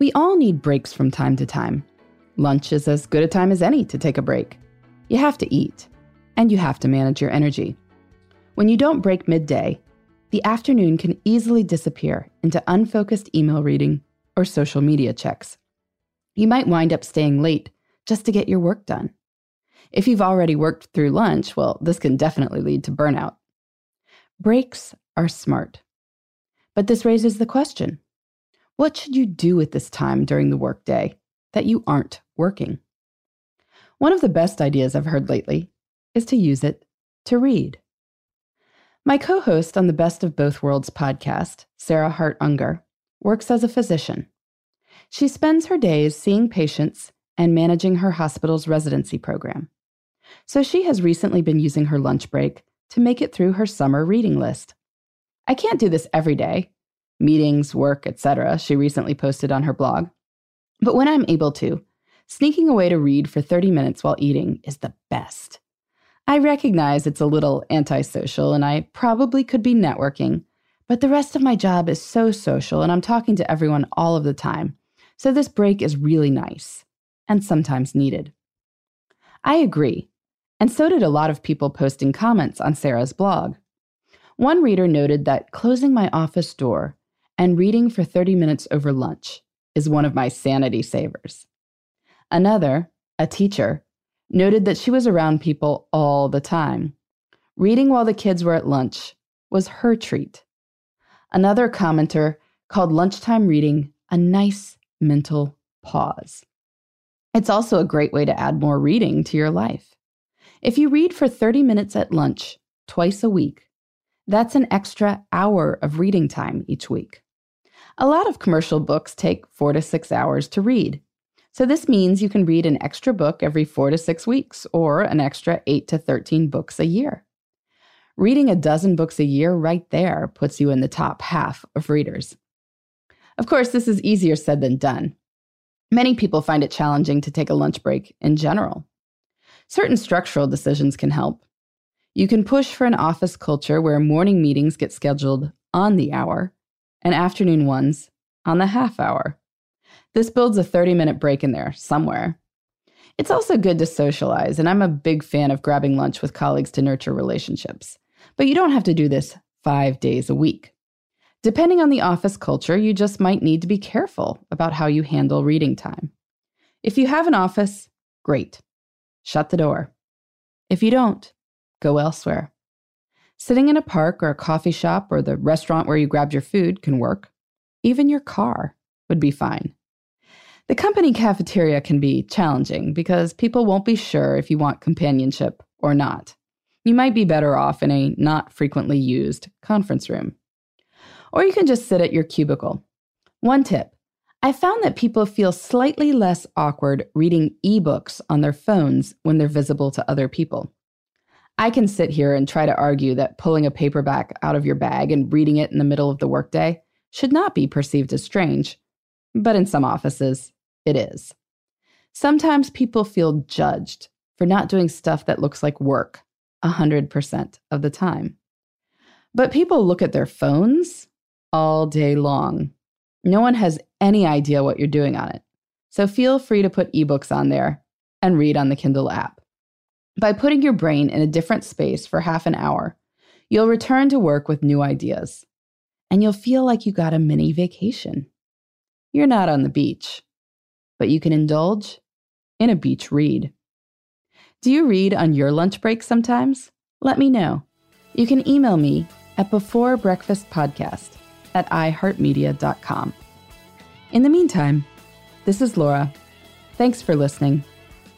We all need breaks from time to time. Lunch is as good a time as any to take a break. You have to eat, and you have to manage your energy. When you don't break midday, the afternoon can easily disappear into unfocused email reading or social media checks. You might wind up staying late just to get your work done. If you've already worked through lunch, well, this can definitely lead to burnout. Breaks are smart. But this raises the question what should you do at this time during the workday that you aren't working? One of the best ideas I've heard lately is to use it to read. My co host on the Best of Both Worlds podcast, Sarah Hart Unger, works as a physician. She spends her days seeing patients and managing her hospital's residency program. So she has recently been using her lunch break to make it through her summer reading list. I can't do this every day. Meetings, work, etc., she recently posted on her blog. But when I'm able to, sneaking away to read for 30 minutes while eating is the best. I recognize it's a little antisocial and I probably could be networking, but the rest of my job is so social and I'm talking to everyone all of the time. So this break is really nice and sometimes needed. I agree, and so did a lot of people posting comments on Sarah's blog. One reader noted that closing my office door and reading for 30 minutes over lunch is one of my sanity savers. Another, a teacher, noted that she was around people all the time. Reading while the kids were at lunch was her treat. Another commenter called lunchtime reading a nice mental pause. It's also a great way to add more reading to your life. If you read for 30 minutes at lunch twice a week, that's an extra hour of reading time each week. A lot of commercial books take four to six hours to read. So this means you can read an extra book every four to six weeks or an extra eight to 13 books a year. Reading a dozen books a year right there puts you in the top half of readers. Of course, this is easier said than done. Many people find it challenging to take a lunch break in general. Certain structural decisions can help, you can push for an office culture where morning meetings get scheduled on the hour and afternoon ones on the half hour. This builds a 30 minute break in there somewhere. It's also good to socialize, and I'm a big fan of grabbing lunch with colleagues to nurture relationships. But you don't have to do this five days a week. Depending on the office culture, you just might need to be careful about how you handle reading time. If you have an office, great. Shut the door. If you don't, go elsewhere. Sitting in a park or a coffee shop or the restaurant where you grabbed your food can work. Even your car would be fine. The company cafeteria can be challenging because people won't be sure if you want companionship or not. You might be better off in a not frequently used conference room. Or you can just sit at your cubicle. One tip I found that people feel slightly less awkward reading ebooks on their phones when they're visible to other people. I can sit here and try to argue that pulling a paperback out of your bag and reading it in the middle of the workday should not be perceived as strange, but in some offices, it is. Sometimes people feel judged for not doing stuff that looks like work 100% of the time. But people look at their phones all day long. No one has any idea what you're doing on it. So feel free to put ebooks on there and read on the Kindle app. By putting your brain in a different space for half an hour, you'll return to work with new ideas, and you'll feel like you got a mini vacation. You're not on the beach, but you can indulge in a beach read. Do you read on your lunch break sometimes? Let me know. You can email me at beforebreakfastpodcast at iheartmedia.com. In the meantime, this is Laura. Thanks for listening,